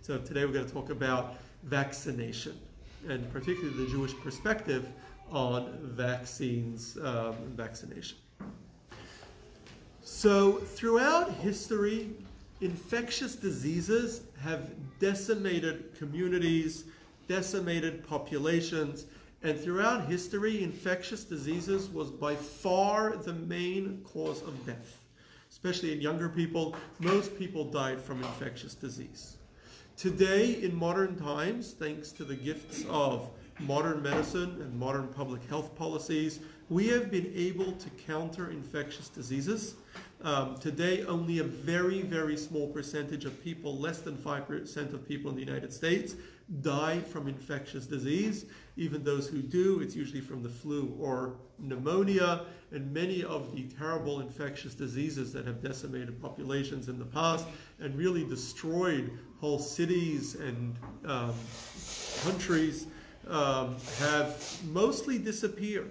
So today we're going to talk about vaccination and particularly the Jewish perspective on vaccines um, and vaccination. So throughout history, infectious diseases have decimated communities, decimated populations, and throughout history, infectious diseases was by far the main cause of death. Especially in younger people, most people died from infectious disease. Today, in modern times, thanks to the gifts of modern medicine and modern public health policies, we have been able to counter infectious diseases. Um, today, only a very, very small percentage of people, less than 5% of people in the United States, die from infectious disease. Even those who do, it's usually from the flu or pneumonia, and many of the terrible infectious diseases that have decimated populations in the past and really destroyed whole cities and um, countries um, have mostly disappeared.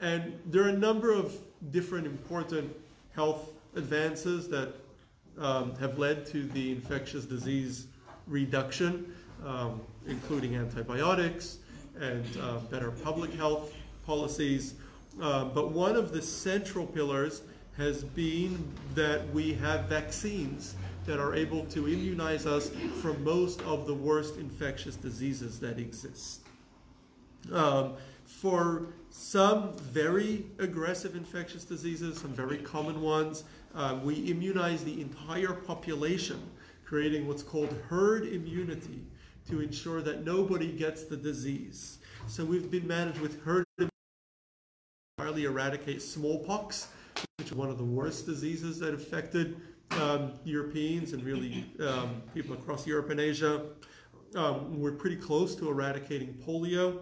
And there are a number of different important health advances that um, have led to the infectious disease reduction, um, including antibiotics and uh, better public health policies. Uh, but one of the central pillars has been that we have vaccines that are able to immunize us from most of the worst infectious diseases that exist. Um, for some very aggressive infectious diseases, some very common ones, uh, we immunize the entire population, creating what's called herd immunity to ensure that nobody gets the disease. So we've been managed with herd immunity to entirely eradicate smallpox, which is one of the worst diseases that affected um, Europeans and really um, people across Europe and Asia. Um, we're pretty close to eradicating polio.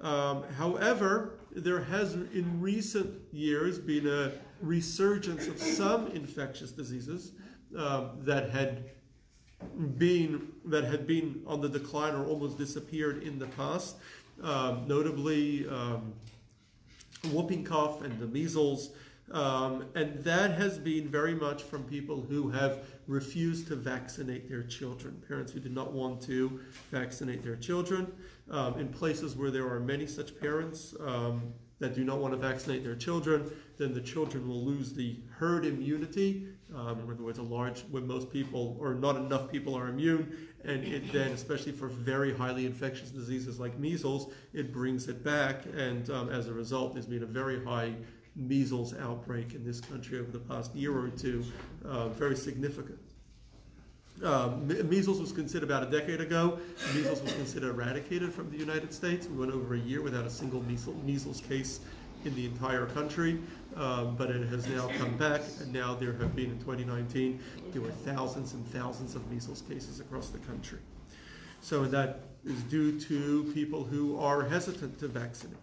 Um, however, there has in recent years been a resurgence of some infectious diseases um, that had been that had been on the decline or almost disappeared in the past, um, notably whooping cough and the measles. Um, and that has been very much from people who have refused to vaccinate their children, parents who did not want to vaccinate their children. Um, in places where there are many such parents um, that do not want to vaccinate their children, then the children will lose the herd immunity. Um, in other words, a large, when most people or not enough people are immune, and it then, especially for very highly infectious diseases like measles, it brings it back, and um, as a result, there's been a very high measles outbreak in this country over the past year or two, uh, very significant. Um, measles was considered about a decade ago. Measles was considered eradicated from the United States. We went over a year without a single measles, measles case in the entire country, um, but it has now come back, and now there have been in 2019 there were thousands and thousands of measles cases across the country. So that is due to people who are hesitant to vaccinate.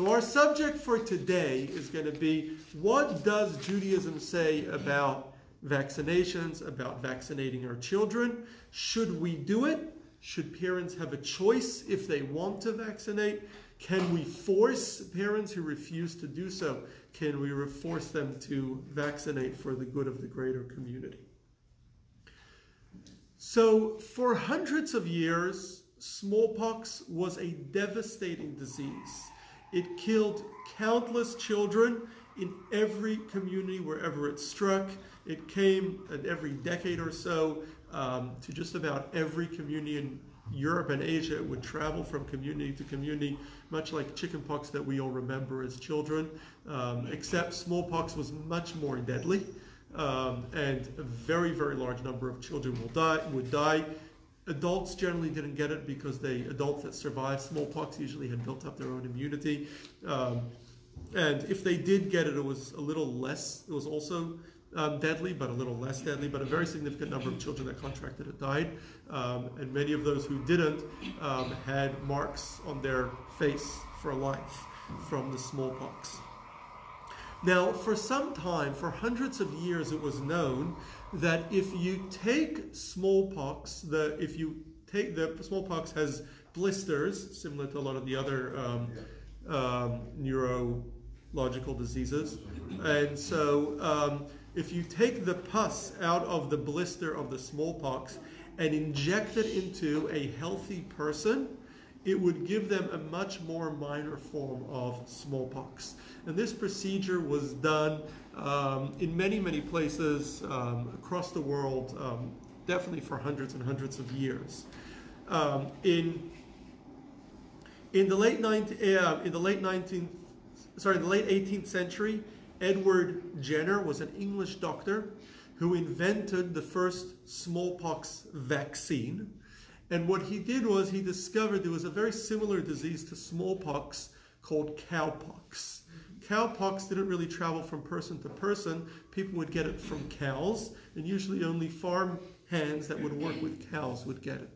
So our subject for today is going to be what does Judaism say about vaccinations, about vaccinating our children? Should we do it? Should parents have a choice if they want to vaccinate? Can we force parents who refuse to do so? Can we force them to vaccinate for the good of the greater community? So, for hundreds of years, smallpox was a devastating disease. It killed countless children in every community wherever it struck. It came at every decade or so um, to just about every community in Europe and Asia. It would travel from community to community, much like chickenpox that we all remember as children, um, except smallpox was much more deadly. Um, and a very, very large number of children will die, would die. Adults generally didn't get it because the adults that survived smallpox usually had built up their own immunity. Um, and if they did get it, it was a little less, it was also um, deadly, but a little less deadly. But a very significant number of children that contracted it died. Um, and many of those who didn't um, had marks on their face for life from the smallpox. Now, for some time, for hundreds of years, it was known that if you take smallpox, the if you take the smallpox has blisters similar to a lot of the other um, um, neurological diseases, and so um, if you take the pus out of the blister of the smallpox and inject it into a healthy person, it would give them a much more minor form of smallpox. And this procedure was done um, in many, many places um, across the world, um, definitely for hundreds and hundreds of years. Um, in in the late 19, uh, in the late 19th, sorry, the late 18th century, Edward Jenner was an English doctor who invented the first smallpox vaccine. And what he did was he discovered there was a very similar disease to smallpox called cowpox. Cowpox didn't really travel from person to person. People would get it from cows, and usually only farm hands that would work with cows would get it.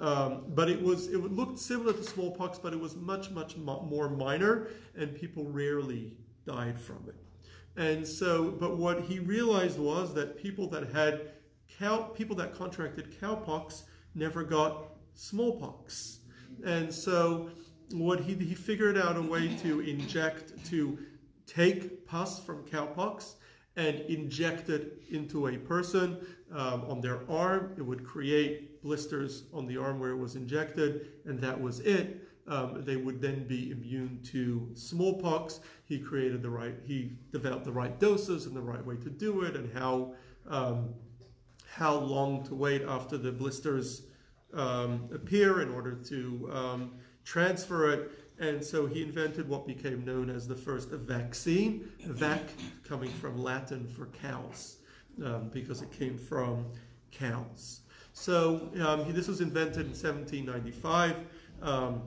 Um, but it was it looked similar to smallpox, but it was much much more minor, and people rarely died from it. And so, but what he realized was that people that had cow people that contracted cowpox never got smallpox, and so what he he figured out a way to inject to take pus from cowpox and inject it into a person um, on their arm. It would create blisters on the arm where it was injected, and that was it. Um, they would then be immune to smallpox. He created the right, he developed the right doses and the right way to do it, and how um, how long to wait after the blisters um, appear in order to um, transfer it. And so he invented what became known as the first vaccine, vac coming from Latin for cows, um, because it came from cows. So um, he, this was invented in 1795. Um,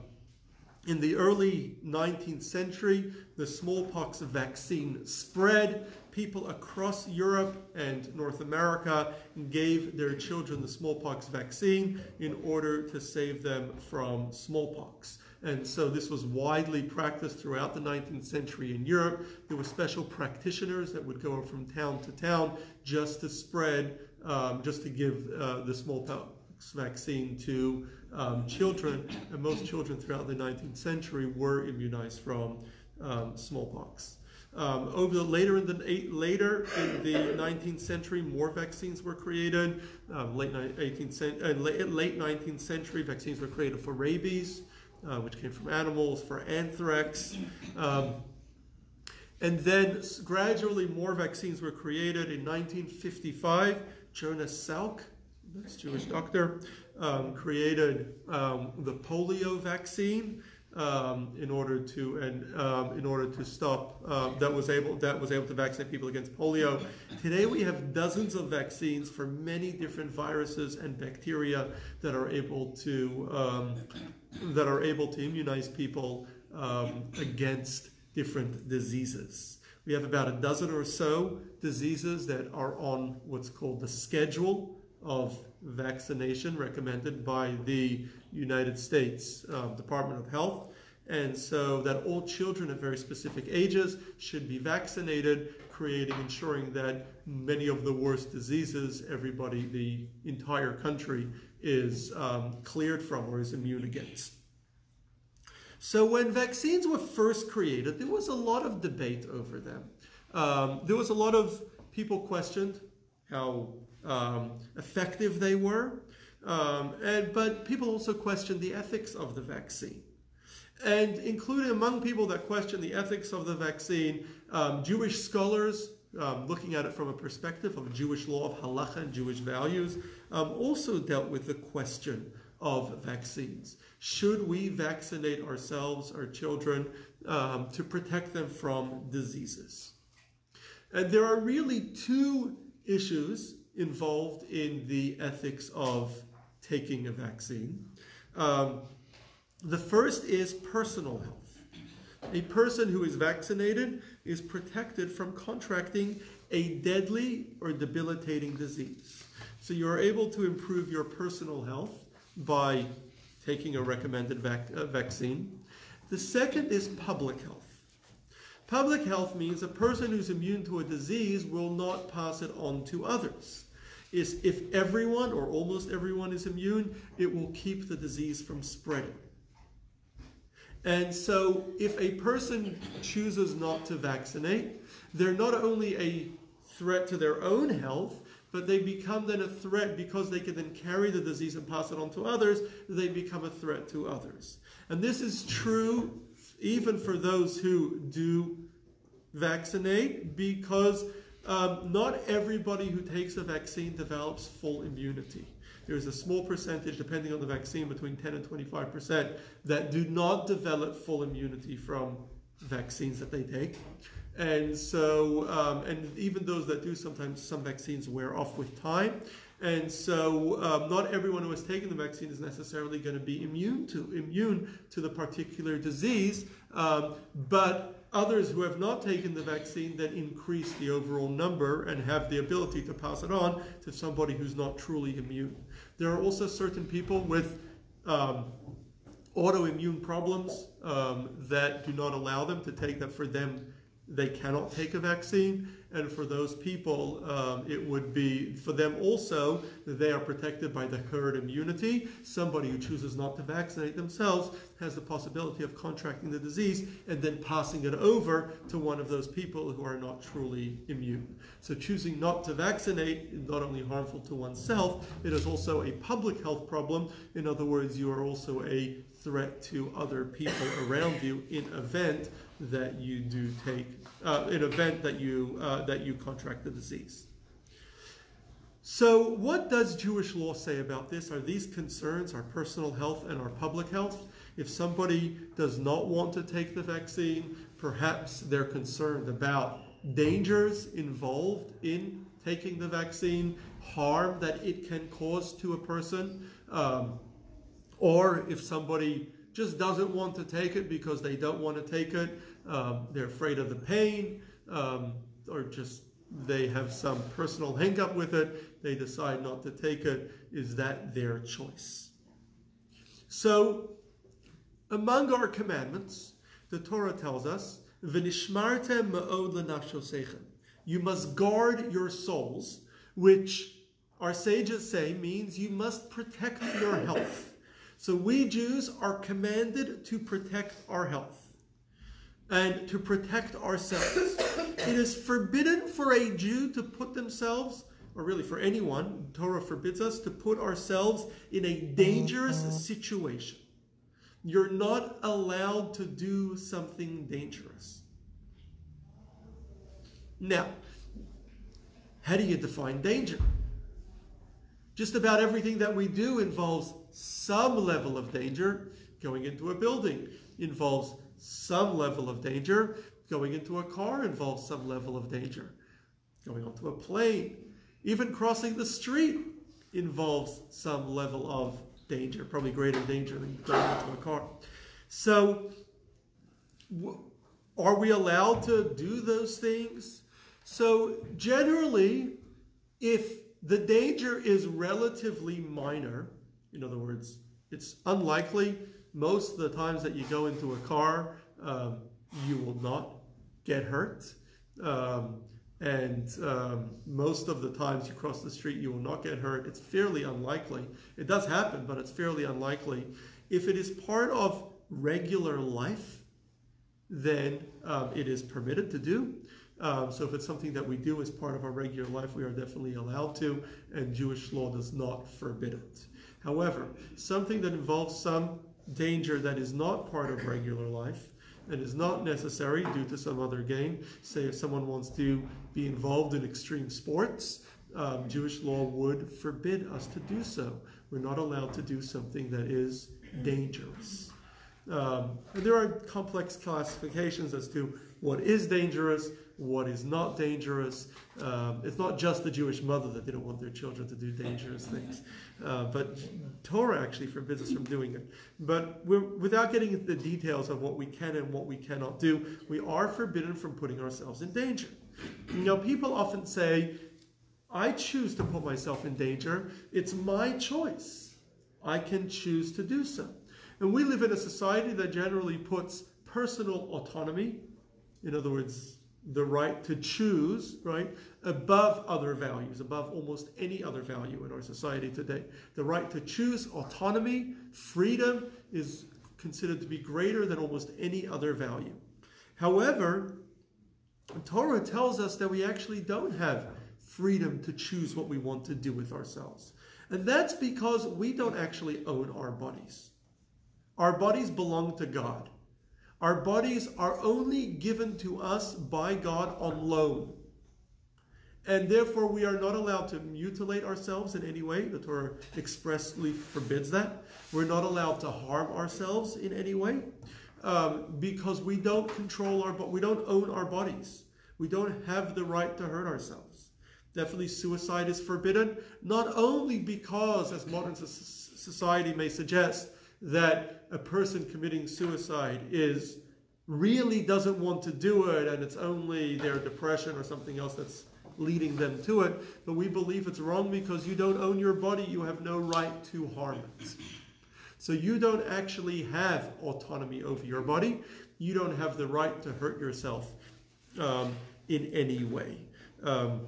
in the early 19th century, the smallpox vaccine spread. People across Europe and North America gave their children the smallpox vaccine in order to save them from smallpox. And so this was widely practiced throughout the 19th century in Europe. There were special practitioners that would go from town to town just to spread, um, just to give uh, the smallpox vaccine to um, children. And most children throughout the 19th century were immunized from um, smallpox. Um, over the later in the later in the 19th century, more vaccines were created. Um, late 18th uh, late, late 19th century, vaccines were created for rabies uh, which came from animals, for anthrax. Um, and then gradually more vaccines were created. In 1955, Jonas Salk, this Jewish doctor, um, created um, the polio vaccine um, in order to and um, in order to stop uh, that was able that was able to vaccinate people against polio. Today we have dozens of vaccines for many different viruses and bacteria that are able to um, that are able to immunize people um, against different diseases. We have about a dozen or so diseases that are on what's called the schedule of vaccination recommended by the United States uh, Department of Health. And so that all children of very specific ages should be vaccinated, creating, ensuring that many of the worst diseases, everybody, the entire country is um, cleared from or is immune against. So when vaccines were first created, there was a lot of debate over them. Um, there was a lot of people questioned how um, effective they were, um, and, but people also questioned the ethics of the vaccine. And including among people that questioned the ethics of the vaccine, um, Jewish scholars um, looking at it from a perspective of Jewish law of halacha and Jewish values, um, also dealt with the question of vaccines. Should we vaccinate ourselves, our children, um, to protect them from diseases? And there are really two issues involved in the ethics of taking a vaccine. Um, the first is personal health. A person who is vaccinated is protected from contracting a deadly or debilitating disease. So you're able to improve your personal health by taking a recommended vac uh, vaccine. The second is public health. Public health means a person who's immune to a disease will not pass it on to others. Is if everyone or almost everyone is immune, it will keep the disease from spreading. And so if a person chooses not to vaccinate, they're not only a threat to their own health, but they become then a threat because they can then carry the disease and pass it on to others, they become a threat to others. And this is true even for those who do vaccinate because um, not everybody who takes a vaccine develops full immunity. There's a small percentage, depending on the vaccine, between 10 and 25%, that do not develop full immunity from vaccines that they take. And so, um, and even those that do, sometimes some vaccines wear off with time. And so, um, not everyone who has taken the vaccine is necessarily going to be immune to immune to the particular disease. Um, but others who have not taken the vaccine then increase the overall number and have the ability to pass it on to somebody who's not truly immune. There are also certain people with um, autoimmune problems um, that do not allow them to take that for them they cannot take a vaccine. And for those people, um, it would be for them also that they are protected by the herd immunity. Somebody who chooses not to vaccinate themselves has the possibility of contracting the disease and then passing it over to one of those people who are not truly immune. So choosing not to vaccinate is not only harmful to oneself, it is also a public health problem. In other words, you are also a threat to other people around you in event that you do take uh, an event that you uh, that you contract the disease. So, what does Jewish law say about this? Are these concerns our personal health and our public health? If somebody does not want to take the vaccine, perhaps they're concerned about dangers involved in taking the vaccine, harm that it can cause to a person, um, or if somebody just doesn't want to take it because they don't want to take it. Um, they're afraid of the pain, um, or just they have some personal hangup with it. They decide not to take it. Is that their choice? So, among our commandments, the Torah tells us, "V'nishmartem ma'od You must guard your souls, which our sages say means you must protect your health. So we Jews are commanded to protect our health and to protect ourselves. it is forbidden for a Jew to put themselves, or really for anyone, Torah forbids us to put ourselves in a dangerous mm-hmm. situation. You're not allowed to do something dangerous. Now, how do you define danger? Just about everything that we do involves some level of danger. Going into a building involves some level of danger. Going into a car involves some level of danger. Going onto a plane, even crossing the street involves some level of danger, probably greater danger than going into a car. So, are we allowed to do those things? So, generally, if the danger is relatively minor, in other words, it's unlikely most of the times that you go into a car, um, you will not get hurt. Um, and um, most of the times you cross the street, you will not get hurt. It's fairly unlikely. It does happen, but it's fairly unlikely. If it is part of regular life, then um, it is permitted to do. Um, so if it's something that we do as part of our regular life, we are definitely allowed to, and Jewish law does not forbid it. However, something that involves some danger that is not part of regular life and is not necessary due to some other gain, say if someone wants to be involved in extreme sports, um, Jewish law would forbid us to do so. We're not allowed to do something that is dangerous. Um, there are complex classifications as to what is dangerous, what is not dangerous. Um, it's not just the Jewish mother that didn't want their children to do dangerous things, uh, but Torah actually forbids us from doing it. But without getting into the details of what we can and what we cannot do, we are forbidden from putting ourselves in danger. You know, people often say, I choose to put myself in danger. It's my choice. I can choose to do so. And we live in a society that generally puts personal autonomy, in other words, the right to choose, right, above other values, above almost any other value in our society today. The right to choose, autonomy, freedom is considered to be greater than almost any other value. However, Torah tells us that we actually don't have freedom to choose what we want to do with ourselves. And that's because we don't actually own our bodies. Our bodies belong to God. Our bodies are only given to us by God on loan. And therefore, we are not allowed to mutilate ourselves in any way. The Torah expressly forbids that. We're not allowed to harm ourselves in any way um, because we don't control our, but we don't own our bodies. We don't have the right to hurt ourselves. Definitely, suicide is forbidden, not only because, as modern society may suggest, that a person committing suicide is really doesn't want to do it and it's only their depression or something else that's leading them to it. But we believe it's wrong because you don't own your body, you have no right to harm it. So you don't actually have autonomy over your body. You don't have the right to hurt yourself um, in any way. Um,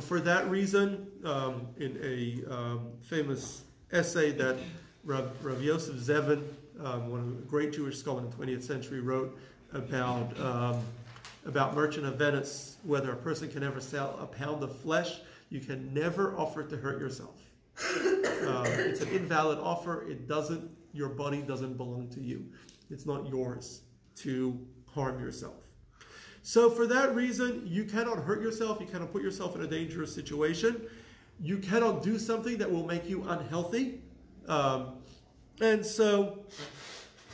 for that reason, um, in a um, famous essay that Rav, Yosef Zevin, um, one of the great Jewish scholars in the 20th century, wrote about um, about Merchant of Venice, whether a person can ever sell a pound of flesh, you can never offer to hurt yourself. Uh, it's an invalid offer. It doesn't. Your body doesn't belong to you. It's not yours to harm yourself. So for that reason, you cannot hurt yourself. You cannot put yourself in a dangerous situation. You cannot do something that will make you unhealthy. Um, and so,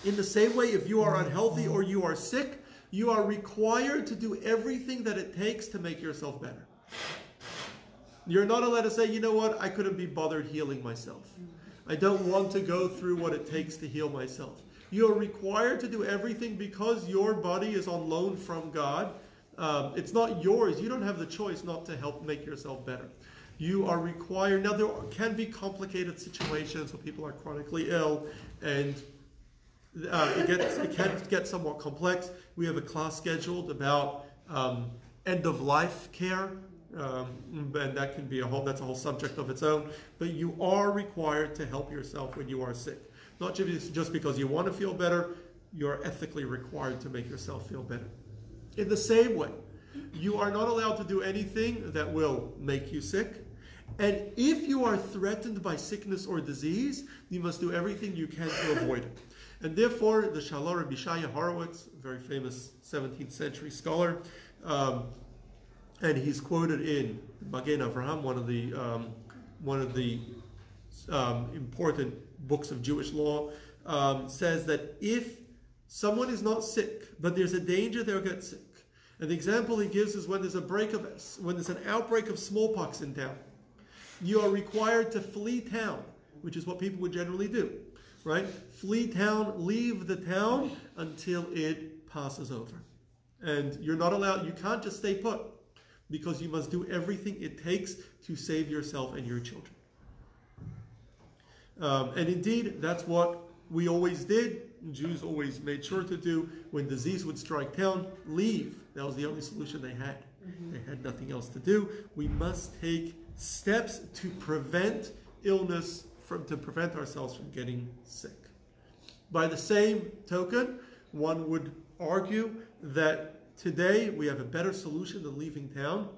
in the same way, if you are unhealthy or you are sick, you are required to do everything that it takes to make yourself better. You're not allowed to say, you know what, I couldn't be bothered healing myself. I don't want to go through what it takes to heal myself. You're required to do everything because your body is on loan from God. Um, it's not yours. You don't have the choice not to help make yourself better. You are required. Now, there can be complicated situations where people are chronically ill and uh, it, gets, it can get somewhat complex. We have a class scheduled about um, end of life care, um, and that can be a whole that's a whole subject of its own. But you are required to help yourself when you are sick, not just because you want to feel better. You're ethically required to make yourself feel better. In the same way, you are not allowed to do anything that will make you sick. And if you are threatened by sickness or disease, you must do everything you can to avoid it. And therefore, the Shalom Bishaya Horowitz, very famous 17th century scholar, um, and he's quoted in Magen Avraham, one of the um, one of the um, important books of Jewish law, um, says that if someone is not sick, but there's a danger they'll get sick, and the example he gives is when there's a break of when there's an outbreak of smallpox in town, you are required to flee town, which is what people would generally do right? Flee town, leave the town until it passes over. And you're not allowed, you can't just stay put because you must do everything it takes to save yourself and your children. Um, and indeed, that's what we always did. Jews always made sure to do when disease would strike town, leave. That was the only solution they had. Mm-hmm. They had nothing else to do. We must take steps to prevent illness from, to prevent ourselves from getting sick. By the same token, one would argue that today we have a better solution than leaving town,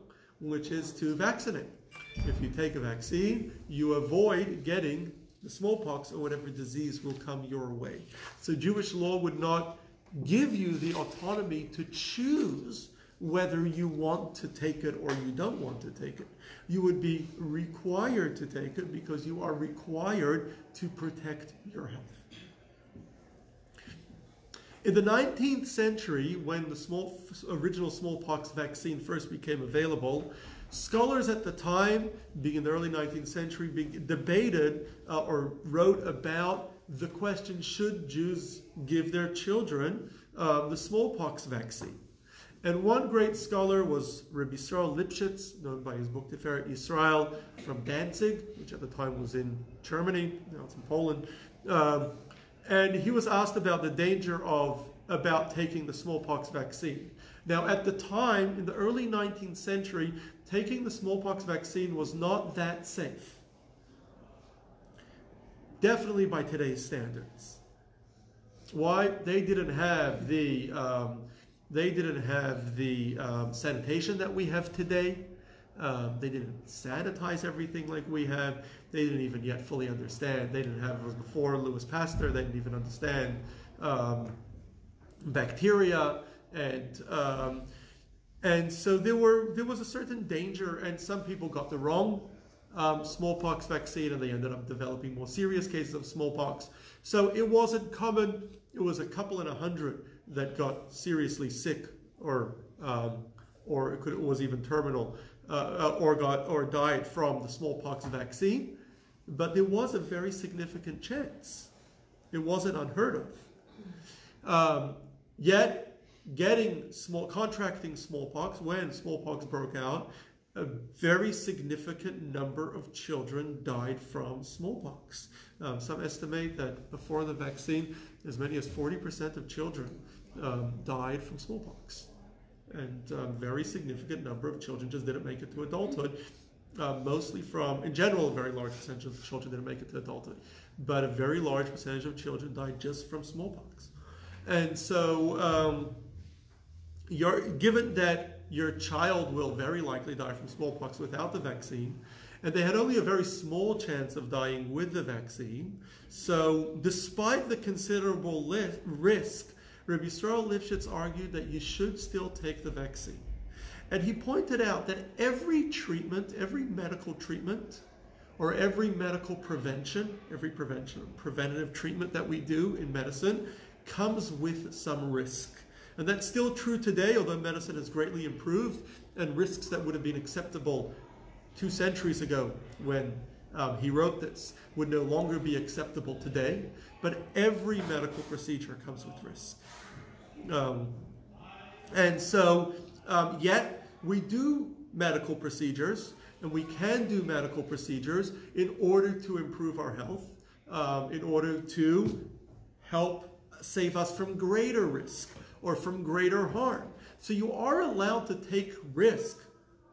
which is to vaccinate. If you take a vaccine, you avoid getting the smallpox or whatever disease will come your way. So Jewish law would not give you the autonomy to choose whether you want to take it or you don't want to take it. You would be required to take it because you are required to protect your health. In the 19th century, when the small, original smallpox vaccine first became available, scholars at the time, being in the early 19th century, debated uh, or wrote about the question should Jews give their children uh, the smallpox vaccine? And one great scholar was Rabbi Yisrael Lipschitz, known by his book Tiferet Israel, from Danzig, which at the time was in Germany, now it's in Poland. Um, and he was asked about the danger of about taking the smallpox vaccine. Now, at the time, in the early 19th century, taking the smallpox vaccine was not that safe. Definitely by today's standards. Why? They didn't have the um, they didn't have the um, sanitation that we have today. Um, they didn't sanitize everything like we have. They didn't even yet fully understand. They didn't have, it was before Louis Pasteur, they didn't even understand um, bacteria. And, um, and so there, were, there was a certain danger, and some people got the wrong um, smallpox vaccine and they ended up developing more serious cases of smallpox. So it wasn't common. It was a couple in a hundred that got seriously sick or um, or it, could, was even terminal uh, uh, or got or died from the smallpox vaccine. But there was a very significant chance. It wasn't unheard of. Um, yet, getting small contracting smallpox when smallpox broke out a very significant number of children died from smallpox. Um, some estimate that before the vaccine, as many as 40% of children um, died from smallpox. And a um, very significant number of children just didn't make it to adulthood, uh, mostly from, in general, a very large percentage of children didn't make it to adulthood, but a very large percentage of children died just from smallpox. And so, um, given that your child will very likely die from smallpox without the vaccine. And they had only a very small chance of dying with the vaccine. So, despite the considerable risk, Rabbi Yisrael Lifshitz argued that you should still take the vaccine. And he pointed out that every treatment, every medical treatment, or every medical prevention, every prevention, preventative treatment that we do in medicine comes with some risk. And that's still true today, although medicine has greatly improved, and risks that would have been acceptable two centuries ago when um, he wrote this would no longer be acceptable today. But every medical procedure comes with risk. Um, and so, um, yet, we do medical procedures, and we can do medical procedures in order to improve our health, um, in order to help save us from greater risk or from greater harm. So you are allowed to take risk,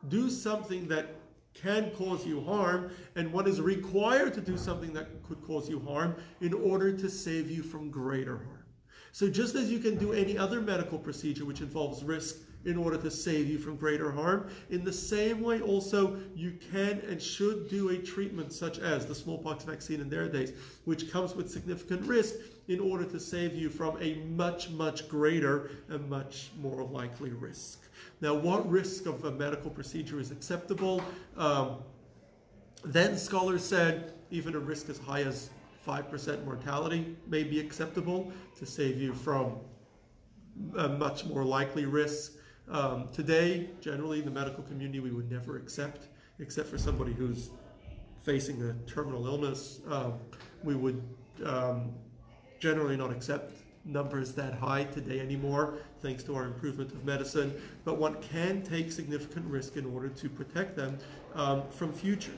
do something that can cause you harm, and one is required to do something that could cause you harm in order to save you from greater harm. So just as you can do any other medical procedure which involves risk in order to save you from greater harm. In the same way, also, you can and should do a treatment such as the smallpox vaccine in their days, which comes with significant risk in order to save you from a much, much greater and much more likely risk. Now, what risk of a medical procedure is acceptable? Um, then scholars said even a risk as high as 5% mortality may be acceptable to save you from a much more likely risk. Um, today, generally in the medical community, we would never accept, except for somebody who's facing a terminal illness. Um, we would um, generally not accept numbers that high today anymore, thanks to our improvement of medicine. But one can take significant risk in order to protect them um, from future.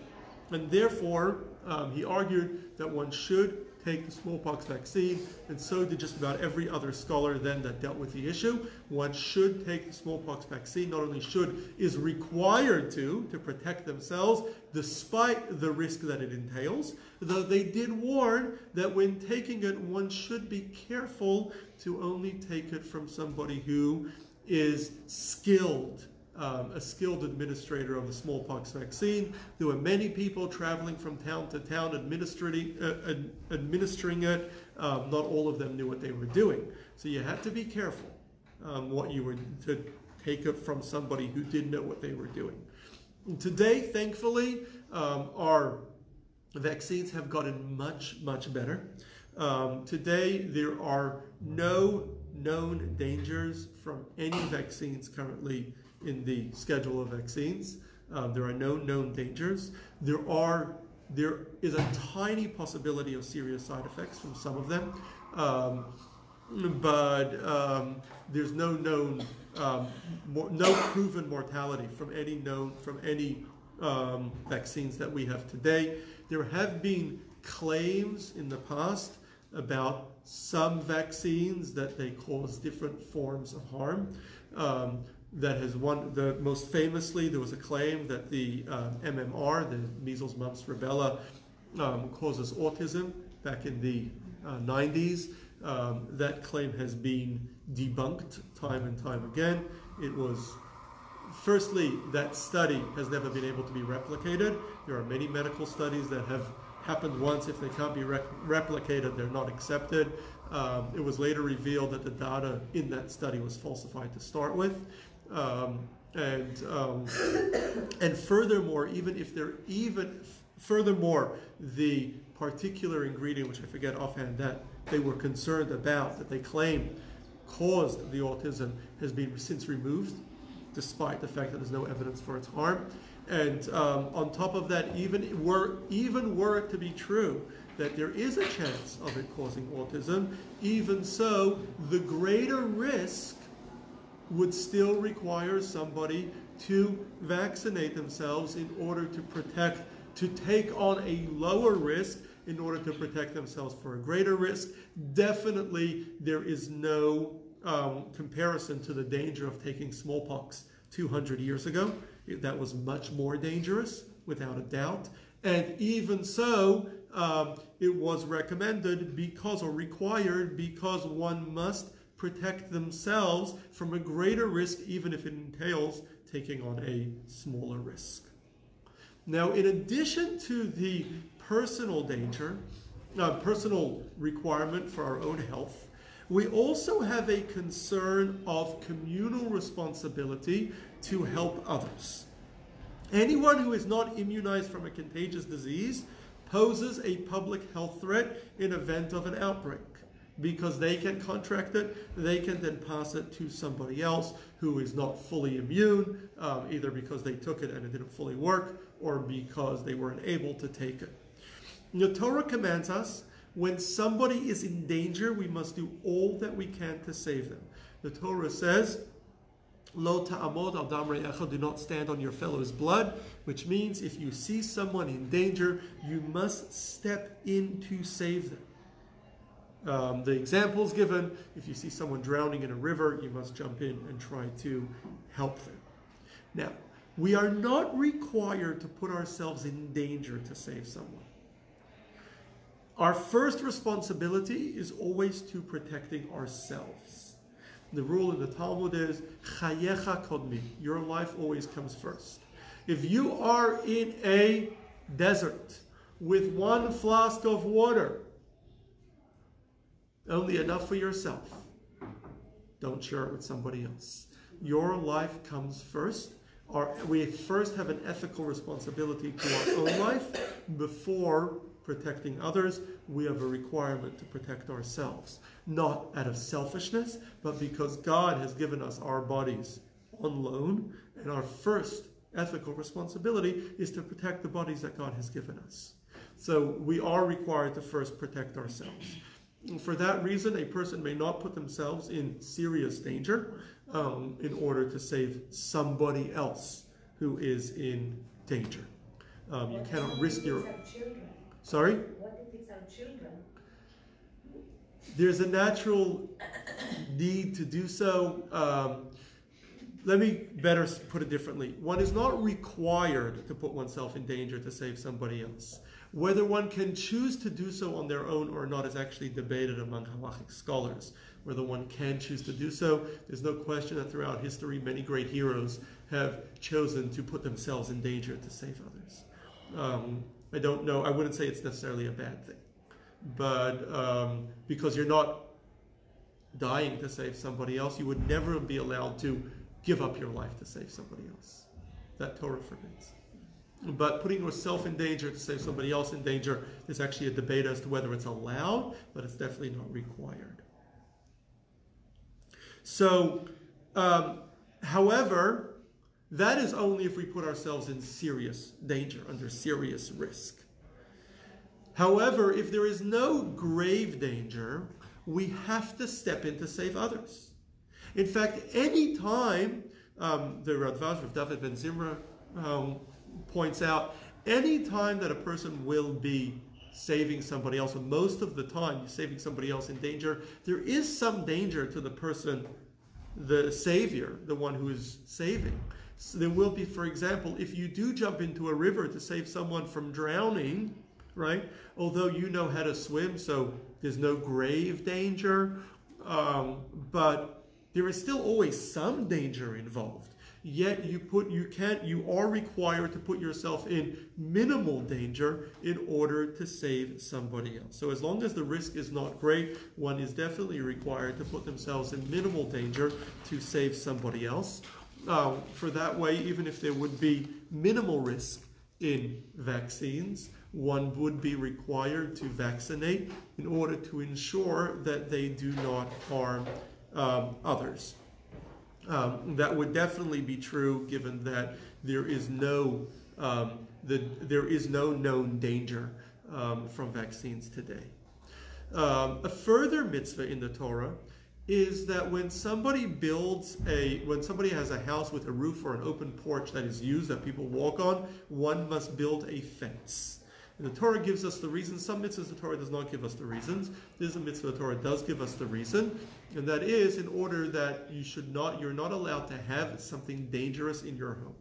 And therefore, um, he argued that one should take the smallpox vaccine, and so did just about every other scholar then that dealt with the issue. One should take the smallpox vaccine, not only should, is required to, to protect themselves, despite the risk that it entails, though they did warn that when taking it, one should be careful to only take it from somebody who is skilled um, a skilled administrator of the smallpox vaccine. There were many people traveling from town to town administering, uh, ad, administering it. Um, not all of them knew what they were doing. So you had to be careful um, what you were to take it from somebody who didn't know what they were doing. And today, thankfully, um, our vaccines have gotten much, much better. Um, today, there are no known dangers from any vaccines currently in the schedule of vaccines. Um, there are no known dangers. There are there is a tiny possibility of serious side effects from some of them, um, but um, there's no known um, more, no proven mortality from any known from any um, vaccines that we have today. There have been claims in the past about some vaccines that they cause different forms of harm. Um, that has one, the most famously, there was a claim that the um, MMR, the measles, mumps, rubella, um, causes autism back in the uh, 90s. Um, that claim has been debunked time and time again. It was firstly, that study has never been able to be replicated. There are many medical studies that have happened once. If they can't be rec- replicated, they're not accepted. Um, it was later revealed that the data in that study was falsified to start with. Um, and um, and furthermore, even if they're even furthermore, the particular ingredient, which I forget offhand, that they were concerned about, that they claim caused the autism, has been since removed, despite the fact that there's no evidence for its harm. And um, on top of that, even were even were it to be true that there is a chance of it causing autism, even so, the greater risk would still require somebody to vaccinate themselves in order to protect, to take on a lower risk in order to protect themselves for a greater risk. Definitely, there is no um, comparison to the danger of taking smallpox 200 years ago. That was much more dangerous, without a doubt. And even so, um, it was recommended because or required because one must protect themselves from a greater risk, even if it entails taking on a smaller risk. Now, in addition to the personal danger, uh, personal requirement for our own health, we also have a concern of communal responsibility to help others. Anyone who is not immunized from a contagious disease poses a public health threat in event of an outbreak because they can contract it, they can then pass it to somebody else who is not fully immune, um, either because they took it and it didn't fully work, or because they weren't able to take it. The Torah commands us when somebody is in danger, we must do all that we can to save them. The Torah says, Lo ta'amod al damre do not stand on your fellow's blood, which means if you see someone in danger, you must step in to save them. Um, the examples given, if you see someone drowning in a river, you must jump in and try to help them. Now, we are not required to put ourselves in danger to save someone. Our first responsibility is always to protecting ourselves. The rule in the Talmud is chayecha kodmi. Your life always comes first. If you are in a desert with one flask of water, only enough for yourself, don't share it with somebody else. Your life comes first. Our, we first have an ethical responsibility to our own life before protecting others, we have a requirement to protect ourselves. Not out of selfishness, but because God has given us our bodies on loan, and our first ethical responsibility is to protect the bodies that God has given us. So we are required to first protect ourselves. For that reason, a person may not put themselves in serious danger um, in order to save somebody else who is in danger. Um, you cannot risk your. Children. Sorry? What if it's our children? There's a natural need to do so. Um, let me better put it differently. One is not required to put oneself in danger to save somebody else. Whether one can choose to do so on their own or not is actually debated among halachic scholars. Whether one can choose to do so, there's no question that throughout history, many great heroes have chosen to put themselves in danger to save others. Um, I don't know. I wouldn't say it's necessarily a bad thing, but um, because you're not dying to save somebody else, you would never be allowed to give up your life to save somebody else. That Torah forbids. But putting yourself in danger to save somebody else in danger is actually a debate as to whether it's allowed, but it's definitely not required. So, um, however, that is only if we put ourselves in serious danger, under serious risk. However, if there is no grave danger, we have to step in to save others. In fact, any time, um, the Radbaz of David Ben Zimra um, points out, any time that a person will be saving somebody else, most of the time you're saving somebody else in danger, there is some danger to the person, the savior, the one who is saving. So there will be, for example, if you do jump into a river to save someone from drowning, right? Although you know how to swim, so there's no grave danger, um, but there is still always some danger involved. Yet you put you can't you are required to put yourself in minimal danger in order to save somebody else. So as long as the risk is not great, one is definitely required to put themselves in minimal danger to save somebody else. Uh, for that way, even if there would be minimal risk in vaccines, one would be required to vaccinate in order to ensure that they do not harm um, others. Um, that would definitely be true given that there is no um, the, there is no known danger um, from vaccines today. Um, a further mitzvah in the Torah is that when somebody builds a when somebody has a house with a roof or an open porch that is used that people walk on, one must build a fence. The Torah gives us the reason. Some mitzvahs the Torah does not give us the reasons. This is a mitzvah the Torah does give us the reason, and that is in order that you should not, you're not allowed to have something dangerous in your home.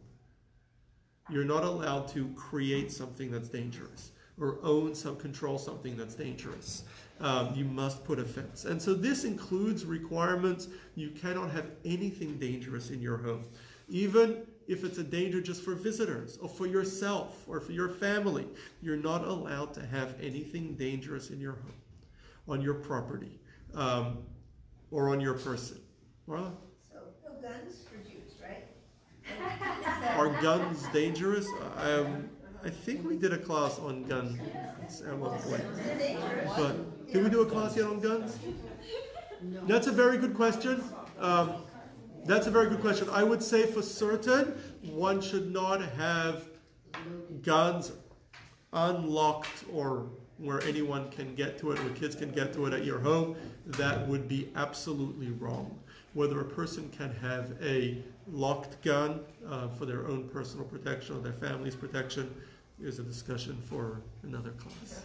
You're not allowed to create something that's dangerous or own some control something that's dangerous. Um, you must put a fence, and so this includes requirements. You cannot have anything dangerous in your home, even if it's a danger just for visitors or for yourself or for your family, you're not allowed to have anything dangerous in your home, on your property, um, or on your person. Marla? So, no guns for Jews, right? Are guns dangerous? Um, I think we did a class on guns at one point. But did we do a class yet on guns? That's a very good question. Um, that's a very good question. I would say for certain, one should not have guns unlocked or where anyone can get to it, where kids can get to it at your home. That would be absolutely wrong. Whether a person can have a locked gun uh, for their own personal protection or their family's protection is a discussion for another class.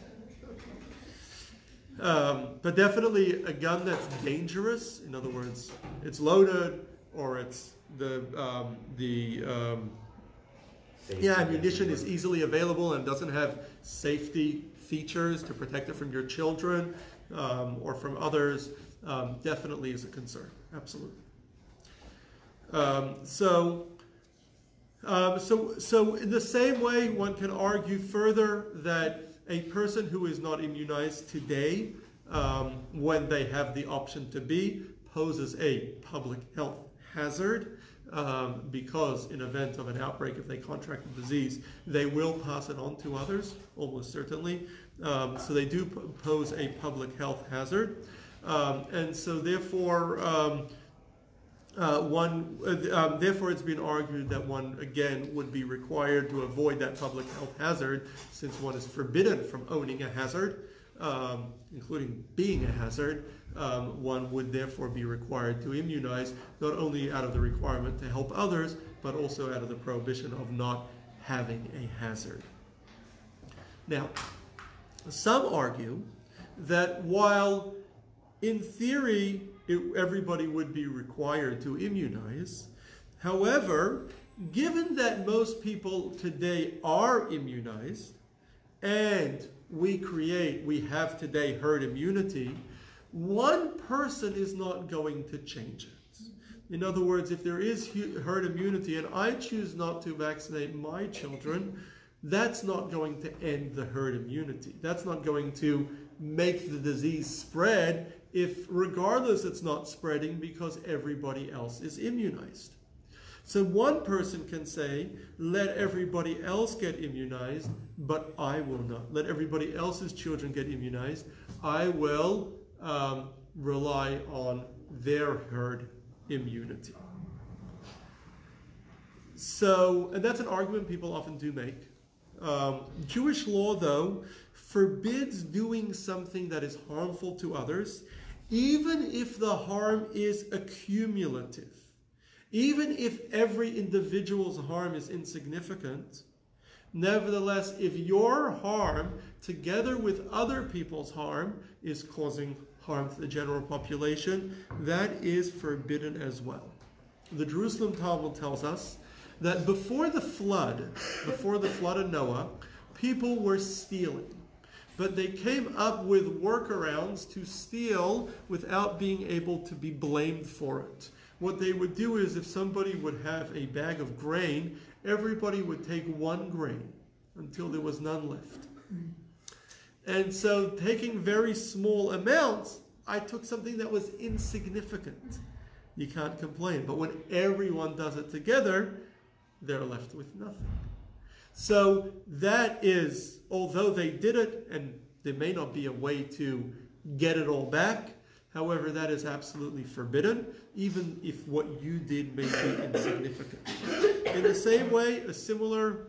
Um, but definitely a gun that's dangerous, in other words, it's loaded, or it's the um, the um, yeah ammunition is easily available and doesn't have safety features to protect it from your children um, or from others um, definitely is a concern absolutely. Um, so um, so so in the same way one can argue further that a person who is not immunized today when they have the option to be poses a public health hazard um, because in event of an outbreak, if they contract the disease, they will pass it on to others, almost certainly. Um, so they do pose a public health hazard. Um, and so therefore, um, uh, one, uh, um, therefore it's been argued that one, again, would be required to avoid that public health hazard since one is forbidden from owning a hazard, um, including being a hazard um, one would therefore be required to immunize, not only out of the requirement to help others, but also out of the prohibition of not having a hazard. Now, some argue that while in theory it, everybody would be required to immunize, however, given that most people today are immunized and we create, we have today herd immunity, one person is not going to change it. In other words, if there is herd immunity and I choose not to vaccinate my children, that's not going to end the herd immunity. That's not going to make the disease spread if, regardless, it's not spreading because everybody else is immunized. So one person can say, let everybody else get immunized, but I will not. Let everybody else's children get immunized. I will um, rely on their herd immunity. So, and that's an argument people often do make. Um, Jewish law, though, forbids doing something that is harmful to others, even if the harm is accumulative. Even if every individual's harm is insignificant, nevertheless, if your harm, together with other people's harm, is causing harm to the general population, that is forbidden as well. The Jerusalem Talmud tells us that before the flood, before the flood of Noah, people were stealing. But they came up with workarounds to steal without being able to be blamed for it. what they would do is if somebody would have a bag of grain, everybody would take one grain until there was none left. And so, taking very small amounts, I took something that was insignificant. You can't complain. But when everyone does it together, they're left with nothing. So, that is, although they did it, and there may not be a way to get it all back, however, that is absolutely forbidden, even if what you did may be insignificant. In the same way, a similar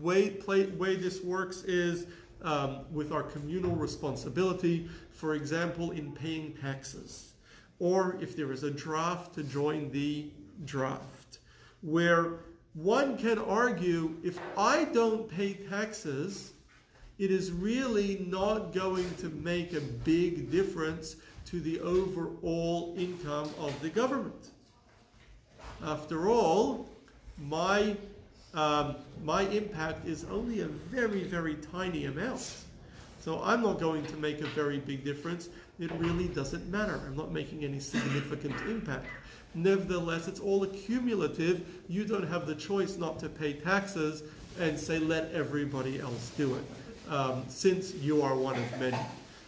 way, play, way this works is um, with our communal responsibility, for example, in paying taxes, or if there is a draft to join the draft, where one can argue if I don't pay taxes, it is really not going to make a big difference to the overall income of the government. After all, my um, my impact is only a very, very tiny amount. So I'm not going to make a very big difference. It really doesn't matter. I'm not making any significant impact. Nevertheless, it's all accumulative. You don't have the choice not to pay taxes and say, let everybody else do it, um, since you are one of many.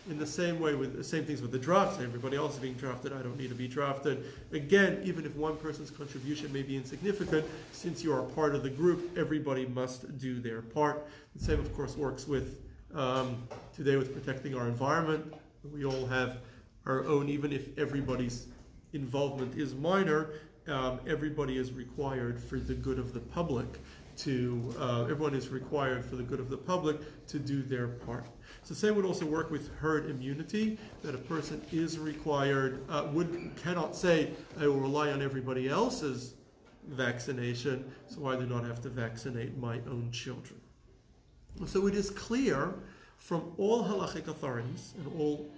In the same way, with the same things with the drafts, everybody else is being drafted. I don't need to be drafted. Again, even if one person's contribution may be insignificant, since you are part of the group, everybody must do their part. The same, of course, works with um, today with protecting our environment. We all have our own, even if everybody's involvement is minor, um, everybody is required for the good of the public to, uh, everyone is required for the good of the public to do their part. So same would also work with herd immunity, that a person is required, uh, would, cannot say, I will rely on everybody else's vaccination, so I do not have to vaccinate my own children. So it is clear from all halachic authorities and all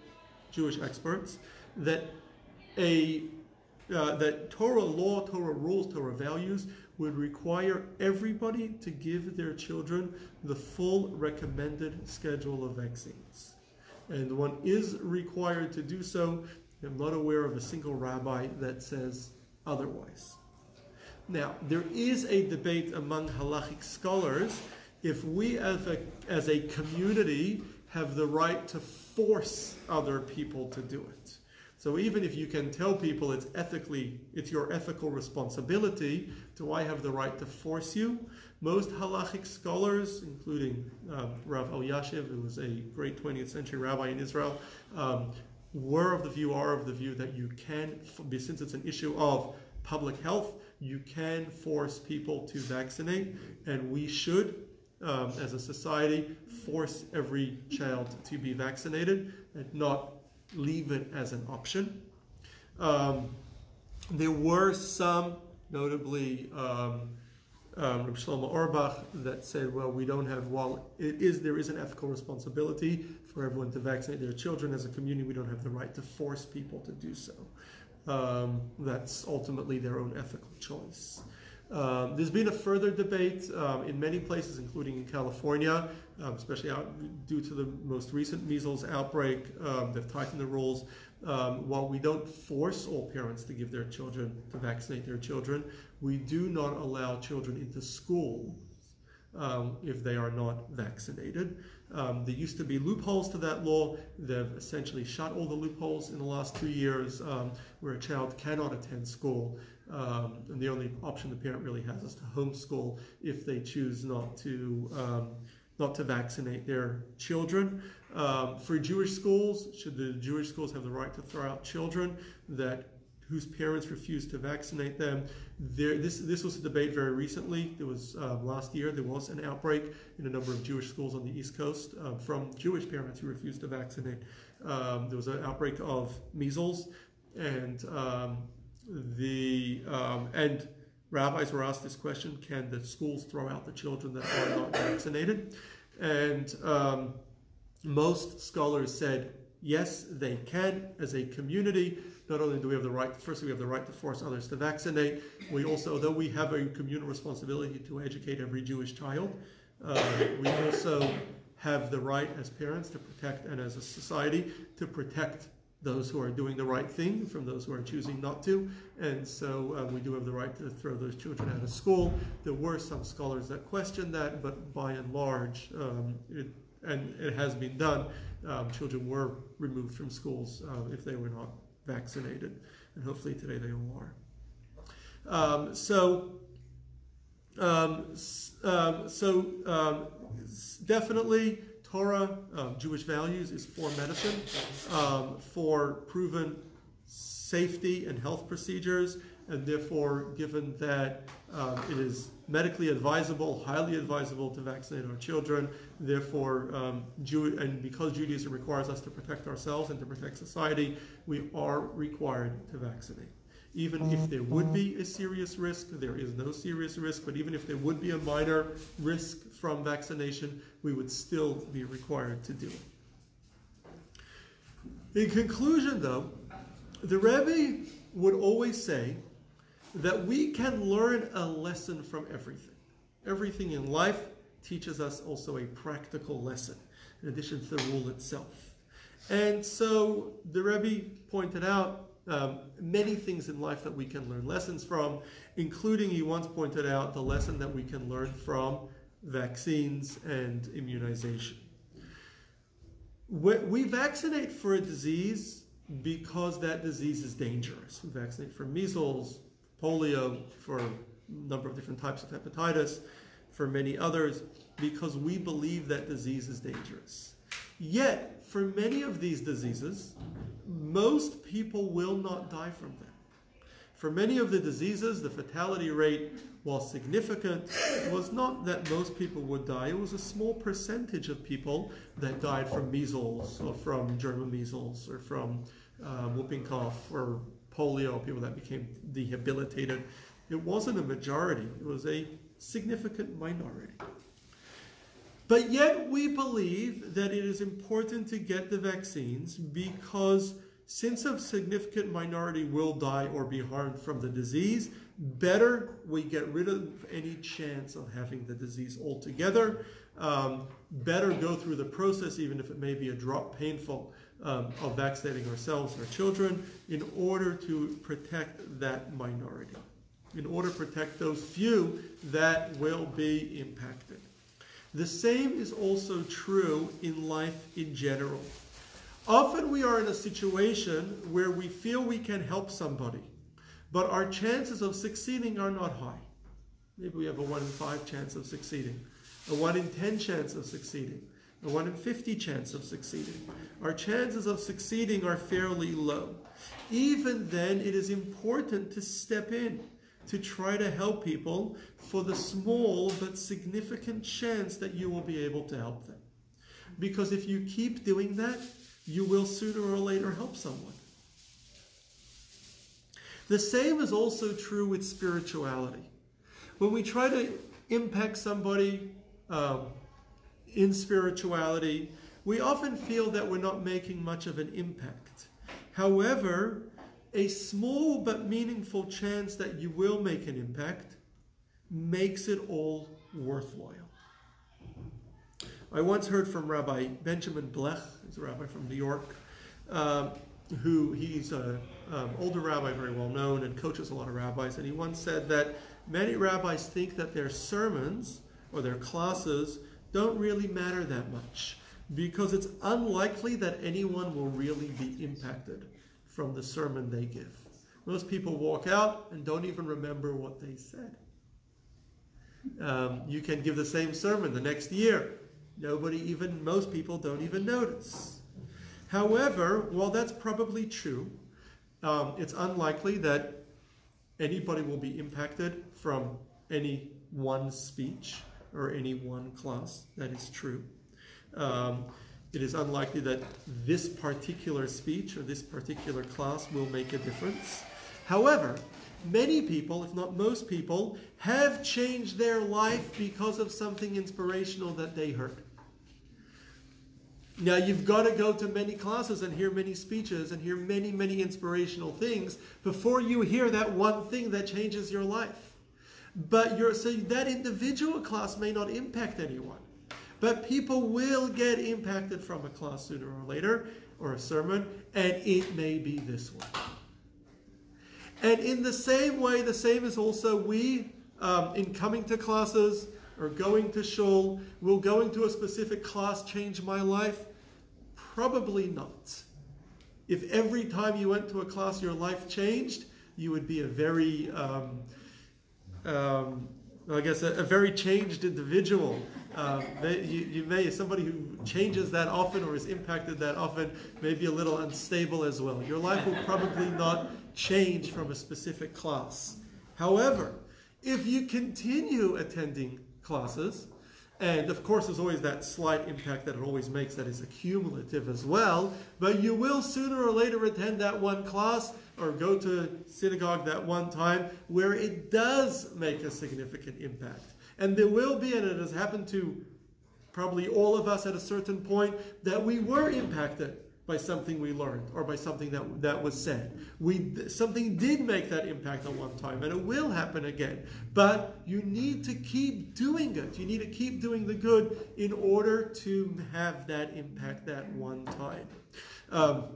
Jewish experts that a uh, that Torah law, Torah rules, Torah values would require everybody to give their children the full recommended schedule of vaccines. And one is required to do so. I'm not aware of a single rabbi that says otherwise. Now, there is a debate among halachic scholars if we as a, as a community have the right to force other people to do it. So even if you can tell people it's ethically, it's your ethical responsibility, do I have the right to force you? Most halachic scholars, including um, Rav Elyashiv, who was a great 20th century rabbi in Israel, um, were of the view, are of the view that you can, since it's an issue of public health, you can force people to vaccinate, and we should, um, as a society, force every child to be vaccinated and not leave it as an option. Um, there were some, notably um, um, Shlomo Auerbach, that said, well, we don't have, while it is, there is an ethical responsibility for everyone to vaccinate their children as a community, we don't have the right to force people to do so. Um, that's ultimately their own ethical choice. Um, there's been a further debate um, in many places, including in California, um, especially out, due to the most recent measles outbreak. Um, they've tightened the rules. Um, while we don't force all parents to give their children, to vaccinate their children, we do not allow children into school um, if they are not vaccinated. Um, there used to be loopholes to that law. They've essentially shut all the loopholes in the last two years um, where a child cannot attend school. Um, and the only option the parent really has is to homeschool if they choose not to um, not to vaccinate their children. Um, for Jewish schools, should the Jewish schools have the right to throw out children that whose parents refuse to vaccinate them? There, this this was a debate very recently. There was uh, last year there was an outbreak in a number of Jewish schools on the East Coast uh, from Jewish parents who refused to vaccinate. Um, there was an outbreak of measles, and um, the um, and rabbis were asked this question: Can the schools throw out the children that are not vaccinated? And um, most scholars said yes, they can. As a community, not only do we have the right, first we have the right to force others to vaccinate. We also, though we have a communal responsibility to educate every Jewish child, uh, we also have the right as parents to protect and as a society to protect those who are doing the right thing from those who are choosing not to. And so uh, we do have the right to throw those children out of school. There were some scholars that questioned that, but by and large, um, it, and it has been done, um, children were removed from schools uh, if they were not vaccinated. And hopefully today they all are. Um, so, um, um, so um, definitely Torah, um, Jewish values, is for medicine, um, for proven safety and health procedures, and therefore, given that um, it is medically advisable, highly advisable to vaccinate our children, therefore, um, Jew- and because Judaism requires us to protect ourselves and to protect society, we are required to vaccinate. Even if there would be a serious risk, there is no serious risk, but even if there would be a minor risk from vaccination, we would still be required to do it. In conclusion, though, the Rebbe would always say that we can learn a lesson from everything. Everything in life teaches us also a practical lesson, in addition to the rule itself. And so the Rebbe pointed out um, many things in life that we can learn lessons from, including, he once pointed out, the lesson that we can learn from vaccines and immunization. We vaccinate for a disease because that disease is dangerous. We vaccinate for measles, polio, for a number of different types of hepatitis, for many others, because we believe that disease is dangerous. Yet, for many of these diseases, most people will not die from them. For many of the diseases, the fatality rate, while significant, was not that most people would die. It was a small percentage of people that died from measles or from German measles or from uh, whooping cough or polio, people that became debilitated. It wasn't a majority, it was a significant minority. But yet, we believe that it is important to get the vaccines because since a significant minority will die or be harmed from the disease, better we get rid of any chance of having the disease altogether. Um, better go through the process, even if it may be a drop painful, um, of vaccinating ourselves our children in order to protect that minority, in order to protect those few that will be impacted. The same is also true in life in general. Often we are in a situation where we feel we can help somebody, but our chances of succeeding are not high. Maybe we have a 1 in 5 chance of succeeding, a 1 in 10 chance of succeeding, a 1 in 50 chance of succeeding. Our chances of succeeding are fairly low. Even then, it is important to step in to try to help people for the small but significant chance that you will be able to help them. Because if you keep doing that, you will sooner or later help someone. The same is also true with spirituality. When we try to impact somebody um, in spirituality, we often feel that we're not making much of an impact. However, a small but meaningful chance that you will make an impact makes it all worthwhile. I once heard from Rabbi Benjamin Blech, he's a rabbi from New York, um, who he's an um, older rabbi, very well known, and coaches a lot of rabbis. And he once said that many rabbis think that their sermons or their classes don't really matter that much because it's unlikely that anyone will really be impacted from the sermon they give. Most people walk out and don't even remember what they said. Um, you can give the same sermon the next year. Nobody even, most people don't even notice. However, while that's probably true, um, it's unlikely that anybody will be impacted from any one speech or any one class. That is true. Um, it is unlikely that this particular speech or this particular class will make a difference. However, many people, if not most people, have changed their life because of something inspirational that they heard. Now, you've got to go to many classes and hear many speeches and hear many, many inspirational things before you hear that one thing that changes your life. But you're, so that individual class may not impact anyone. But people will get impacted from a class sooner or later. or a sermon, and it may be this one. And in the same way, the same is also we, um, in coming to classes or going to shul, will going to a specific class change my life? Probably not. If every time you went to a class your life changed, you would be a very, um, um, I guess, a, a, very changed individual. Uh, you, you, may, somebody who changes that often or is impacted that often, may be a little unstable as well. Your life will probably not change from a specific class. However, if you continue attending classes, and of course, there's always that slight impact that it always makes that is accumulative as well. But you will sooner or later attend that one class or go to synagogue that one time where it does make a significant impact. And there will be, and it has happened to probably all of us at a certain point, that we were impacted by something we learned or by something that, that was said. We, something did make that impact at one time and it will happen again. But you need to keep doing it. You need to keep doing the good in order to have that impact that one time. Um,